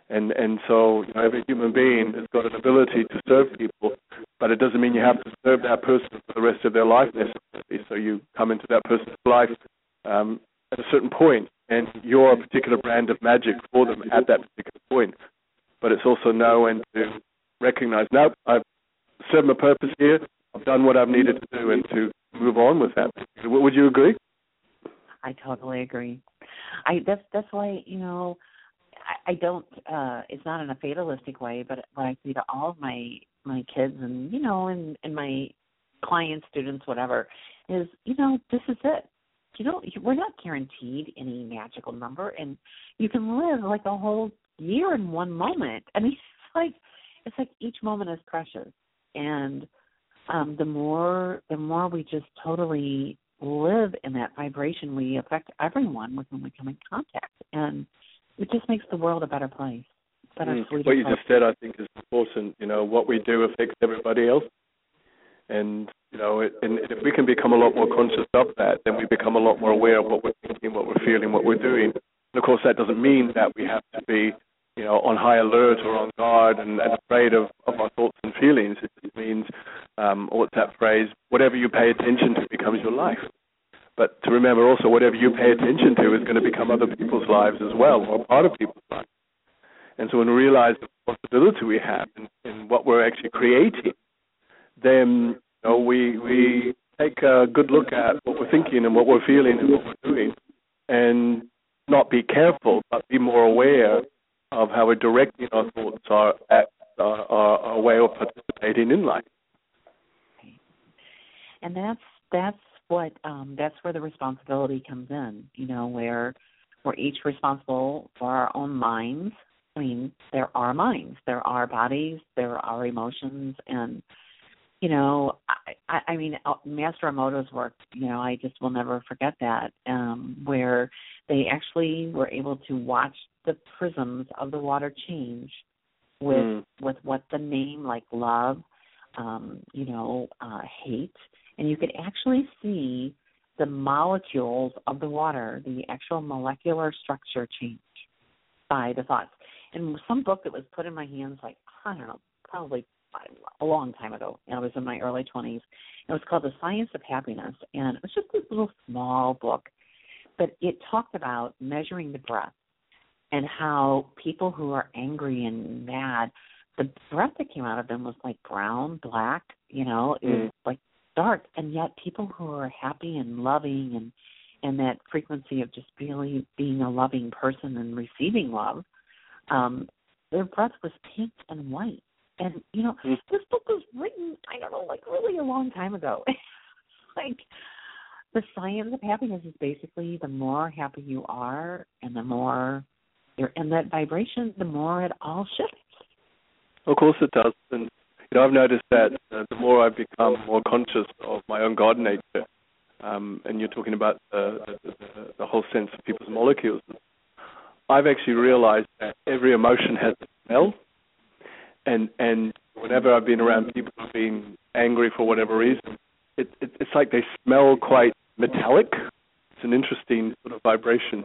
And and so you know, every human being has got an ability to serve people, but it doesn't mean you have to serve that person for the rest of their life necessarily. So you come into that person's life um, at a certain point, and you're a particular brand of magic for them at that particular point. But it's also know when to recognize, no, I've served my purpose here. I've done what I've needed to do, and to move on with that. Would you agree? I totally agree. I that's that's why you know I, I don't. uh It's not in a fatalistic way, but what I say to all of my my kids and you know and and my clients, students, whatever, is you know this is it. You know we're not guaranteed any magical number, and you can live like a whole year in one moment. I mean, it's like it's like each moment is precious, and um the more the more we just totally live in that vibration, we affect everyone with whom we come in contact, and it just makes the world a better place. Better, Mm. What you just said, I think, is important. You know, what we do affects everybody else, and you know, it, and if we can become a lot more conscious of that, then we become a lot more aware of what we're thinking, what we're feeling, what we're doing. And of course, that doesn't mean that we have to be, you know, on high alert or on guard and, and afraid of, of our thoughts and feelings. It means, um, what's that phrase? Whatever you pay attention to becomes your life. But to remember also, whatever you pay attention to is going to become other people's lives as well, or part of people's lives. And so when we realize the possibility we have in, in what we're actually creating, then you know, we we take a good look at what we're thinking and what we're feeling and what we're doing, and not be careful, but be more aware of how we're directing our thoughts, acts, our, our, our way of participating in life. and that's that's what um that's where the responsibility comes in you know where we're each responsible for our own minds. I mean there are minds. There are bodies. There are emotions. And you know, I, I, mean, uh, Masaru Emoto's work, you know, I just will never forget that, um, where they actually were able to watch the prisms of the water change with Mm. with what the name like love, um, you know, uh, hate, and you could actually see the molecules of the water, the actual molecular structure change by the thoughts. And some book that was put in my hands, like I don't know, probably a long time ago. And I was in my early twenties. It was called The Science of Happiness, and it was just this little small book, but it talked about measuring the breath and how people who are angry and mad, the breath that came out of them was like brown, black, you know, it was like dark, and yet people who are happy and loving and and that frequency of just really being a loving person and receiving love, um, their breath was pink and white. And you know, Mm. this book was written, I don't know, like really a long time ago. like the science of happiness is basically the more happy you are and the more you're in that vibration, the more it all shifts. Of course it does, and you know I've noticed that uh, the more I've become more conscious of my own God nature, um, and you're talking about the, the, the, the whole sense of people's molecules. I've actually realized that every emotion has a smell, and and whenever I've been around people who've been angry for whatever reason, it, it it's like they smell quite metallic. It's an interesting sort of vibration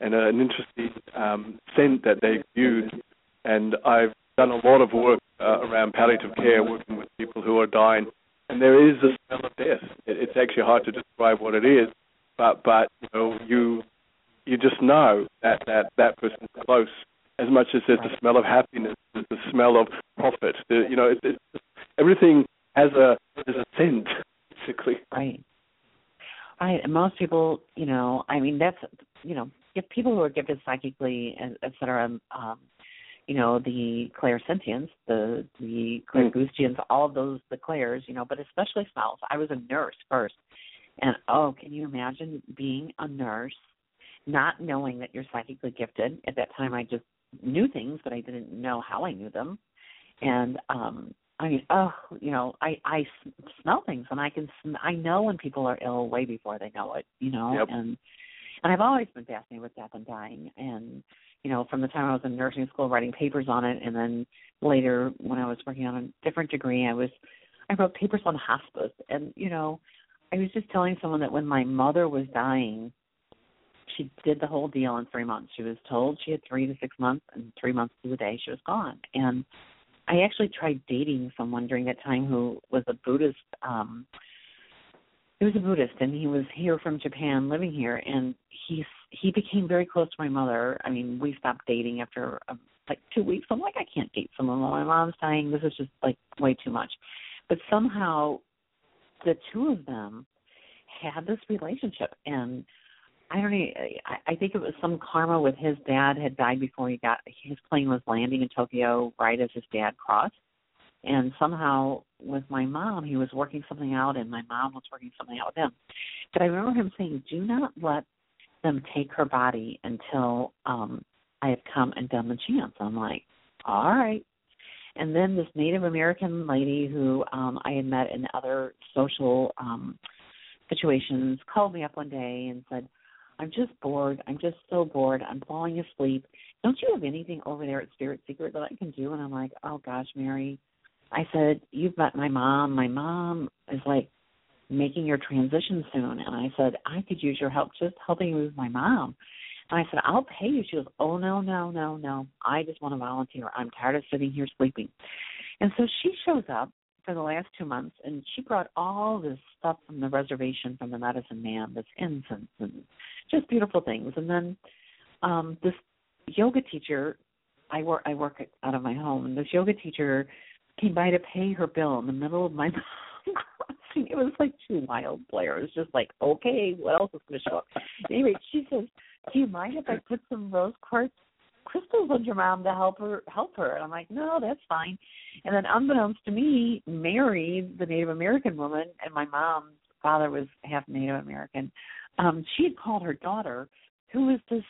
and an interesting um, scent that they exude. And I've done a lot of work uh, around palliative care, working with people who are dying, and there is a smell of death. It, it's actually hard to describe what it is, but but you know you you just know that that that person's close. As much as there's the smell of happiness, smell of profit. The, you know, it, it's everything has a there's a scent basically. Right. Right. And most people, you know, I mean, that's, you know, if people who are gifted psychically, and et cetera, um, you know, the clairsentience, the the clairgoustians, all of those, the clairs, you know, but especially smells. I was a nurse first, and oh, can you imagine being a nurse, not knowing that you're psychically gifted? At that time, I just knew things, but I didn't know how I knew them, and um I mean, oh, you know, I I smell things, and I can sm- I know when people are ill way before they know it, you know, Yep. and and I've always been fascinated with death and dying, and you know, from the time I was in nursing school writing papers on it, and then later when I was working on a different degree, I was I wrote papers on hospice, and you know, I was just telling someone that when my mother was dying, she did the whole deal in three months. She was told she had three to six months, and three months to the day she was gone, and I actually tried dating someone during that time who was a Buddhist. um He was a Buddhist, and he was here from Japan, living here, and he he became very close to my mother. I mean, we stopped dating after um, like two weeks. I'm like, I can't date someone while my mom's dying. This is just like way too much. But somehow, the two of them had this relationship, and I don't know. I, think it was some karma with his dad had died before he got his plane was landing in Tokyo right as his dad crossed, and somehow with my mom he was working something out, and my mom was working something out with him. But I remember him saying, "Do not let them take her body until um I have come and done the chants." I'm like, "All right." And then this Native American lady who um I had met in other social um situations called me up one day and said, I'm just bored. I'm just so bored. I'm falling asleep. Don't you have anything over there at Spirit Seeker that I can do? And I'm like, oh gosh, Mary. I said, you've met my mom. My mom is like making your transition soon. And I said, I could use your help just helping you with my mom. And I said, I'll pay you. She goes, oh, no, no, no, no. I just want to volunteer. I'm tired of sitting here sleeping. And so she shows up for the last two months and she brought all this stuff from the reservation from the medicine man, this incense and just beautiful things. And then um this yoga teacher I work I work out of my home and this yoga teacher came by to pay her bill in the middle of my. It was like too wild, Blair. It was just like, okay, what else is gonna show up? Anyway, she says, Do you mind if I put some rose quartz crystals on your mom to help her help her? And I'm like, No, that's fine. And then unbeknownst to me, Mary, the Native American woman, and my mom's father was half Native American, um, she had called her daughter, who was this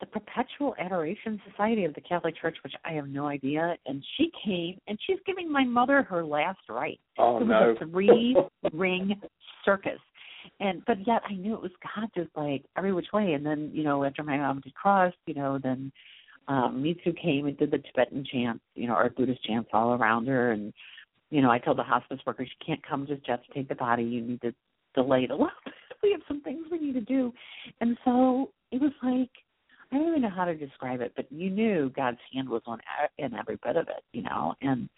the Perpetual Adoration Society of the Catholic Church, which I have no idea. And she came and she's giving my mother her last rite. Oh it was no! a three ring circus. And but yet I knew it was God just like every which way. And then, you know, after my mom did cross, you know, then um Mitsu came and did the Tibetan chants, you know, or Buddhist chants all around her and you know, I told the hospice workers you can't come just yet to take the body, you need to delay it a little. We have some things we need to do. And so it was like I don't even know how to describe it, but you knew God's hand was on in every bit of it, you know. And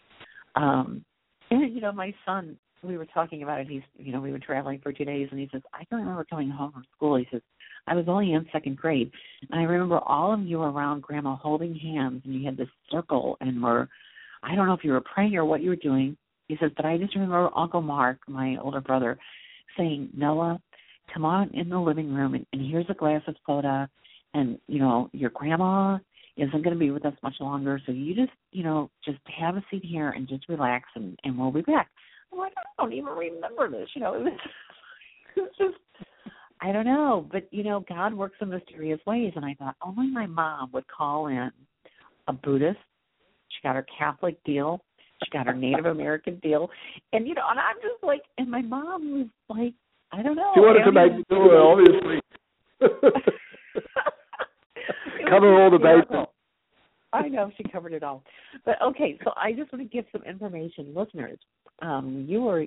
um and you know, my son, we were talking about it. He's, you know, we were traveling for two days, and he says, I can remember coming home from school. He says, I was only in second grade, and I remember all of you around Grandma holding hands, and you had this circle, and were, I don't know if you were praying or what you were doing. He says, but I just remember Uncle Mark, my older brother, saying, Noah, come on in the living room, and, and here's a glass of soda, and you know, your grandma isn't going to be with us much longer, so you just, you know, just have a seat here and just relax, and and we'll be back. I'm like, I don't even remember this, you know. It was, it was just, I don't know, but you know, God works in mysterious ways, and I thought only my mom would call in a Buddhist. She got her Catholic deal. She got her Native American deal, and you know, and I'm just like, and my mom was like, I don't know. She wanted to make even- sure, obviously. Cover all the bases. I know she covered it all. But okay, so I just want to give some information, listeners. Um, you are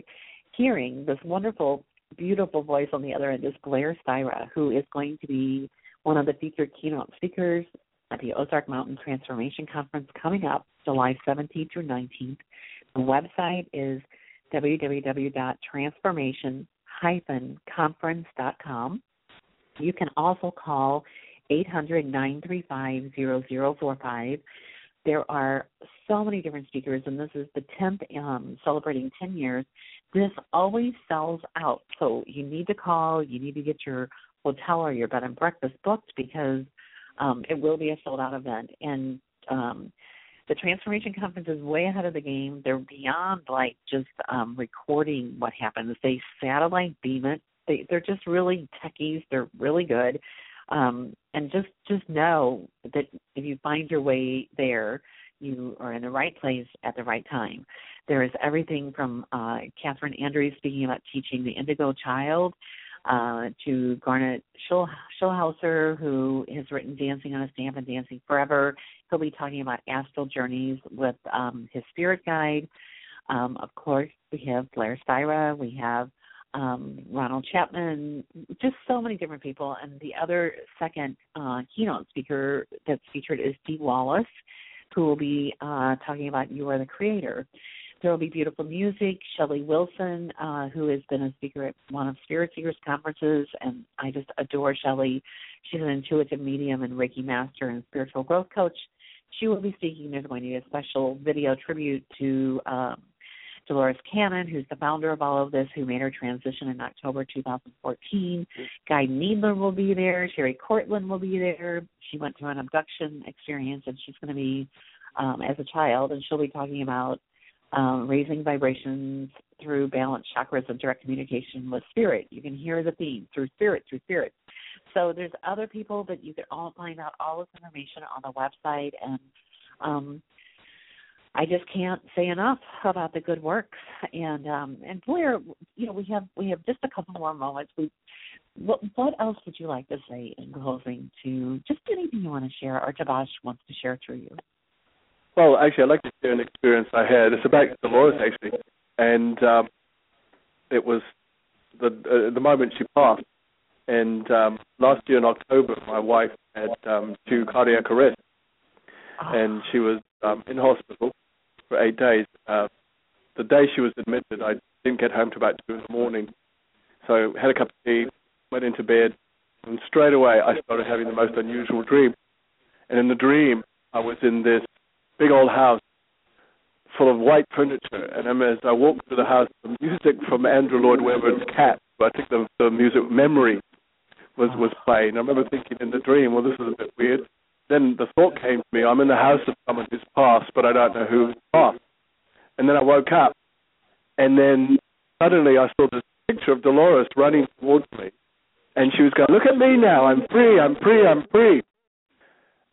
hearing this wonderful, beautiful voice on the other end, is Blair Styra, who is going to be one of the featured keynote speakers at the Ozark Mountain Transformation Conference coming up July 17th through 19th. The website is www.transformation-conference.com. You can also call 800-935-0045. There are so many different speakers, and this is the 10th, um, celebrating 10 years. This always sells out, so you need to call. You need to get your hotel or your bed and breakfast booked because um, it will be a sold out event. And um, the Transformation Conference is way ahead of the game. They're beyond like just um, recording what happens. They satellite beam it. They, they're just really techies. They're really good um, and just just know that if you find your way there, you are in the right place at the right time. There is everything from uh, Catherine Andrews speaking about teaching the indigo child uh, to Garnet Schul- Schulhauser, who has written Dancing on a Stamp and Dancing Forever. He'll be talking about astral journeys with um, his spirit guide. Um, of course, we have Blair Styra. We have um, Ronald Chapman, just so many different people. And the other second uh, keynote speaker that's featured is Dee Wallace, who will be uh, talking about You Are the Creator. There will be beautiful music. Shelley Wilson, uh, who has been a speaker at one of Spirit Seekers conferences, and I just adore Shelley. She's an intuitive medium and Reiki master and spiritual growth coach. She will be speaking. There's going to be a special video tribute to um, Dolores Cannon, who's the founder of all of this, who made her transition in October 2014. Guy Needler will be there. Sherri Cortland will be there. She went through an abduction experience, and she's going to be um, as a child, and she'll be talking about um, raising vibrations through balanced chakras and direct communication with spirit. You can hear the theme through spirit, through spirit. So there's other people, but you can all find out all this information on the website and um I just can't say enough about the good works. And um and Blair, you know, we have we have just a couple more moments. We what what else would you like to say in closing to just anything you want to share or Tabaash wants to share through you? Well, actually, I'd like to share an experience I had. It's about Dolores, actually, and um, it was the uh, the moment she passed. And um, last year in October, my wife had um, two cardiac arrests, and she was um, in hospital for eight days. Uh, the day she was admitted, I didn't get home till about two in the morning, so had a cup of tea, went into bed, and straight away I started having the most unusual dream. And in the dream, I was in this big old house full of white furniture, and as I walked through the house, the music from Andrew Lloyd Webber's Cat, I think the, the music Memory was was playing. I remember thinking in the dream, well, this is a bit weird. Then the thought came to me, I'm in the house of someone who's passed, but I don't know who's passed. And then I woke up, and then suddenly I saw this picture of Dolores running towards me, and she was going, "Look at me now! I'm free! I'm free! I'm free!"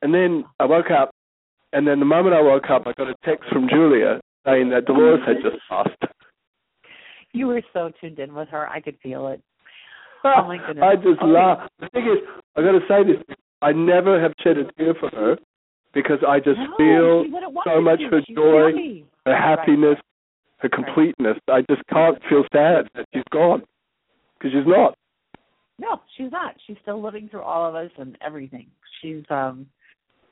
And then I woke up, and then the moment I woke up, I got a text from Julia saying that Dolores had just passed. You were so tuned in with her. I could feel it. Oh, oh my goodness. I just Okay. laugh. The thing is, I got to say this: I never have shed a tear for her because I just No, feel she wouldn't want so much her She's joy, happy. her happiness, her completeness. I just can't feel sad that she's gone because she's not. No, she's not. She's still living through all of us and everything. She's um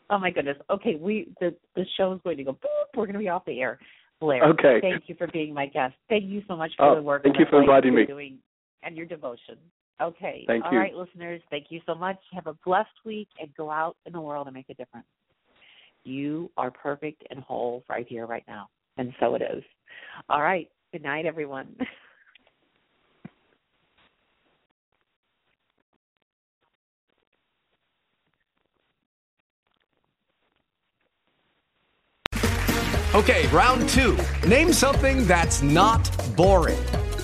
oh my goodness. Okay, we the the show is going to go boop, we're gonna be off the air. Blair. Okay. Thank you for being my guest. Thank you so much for Oh, the work thank you for inviting me. doing and your devotion. Okay. Thank All you. right, listeners, thank you so much. Have a blessed week and go out in the world and make a difference. You are perfect and whole right here, right now. And so it is. All right. Good night, everyone. Okay, round two. Name something that's not boring.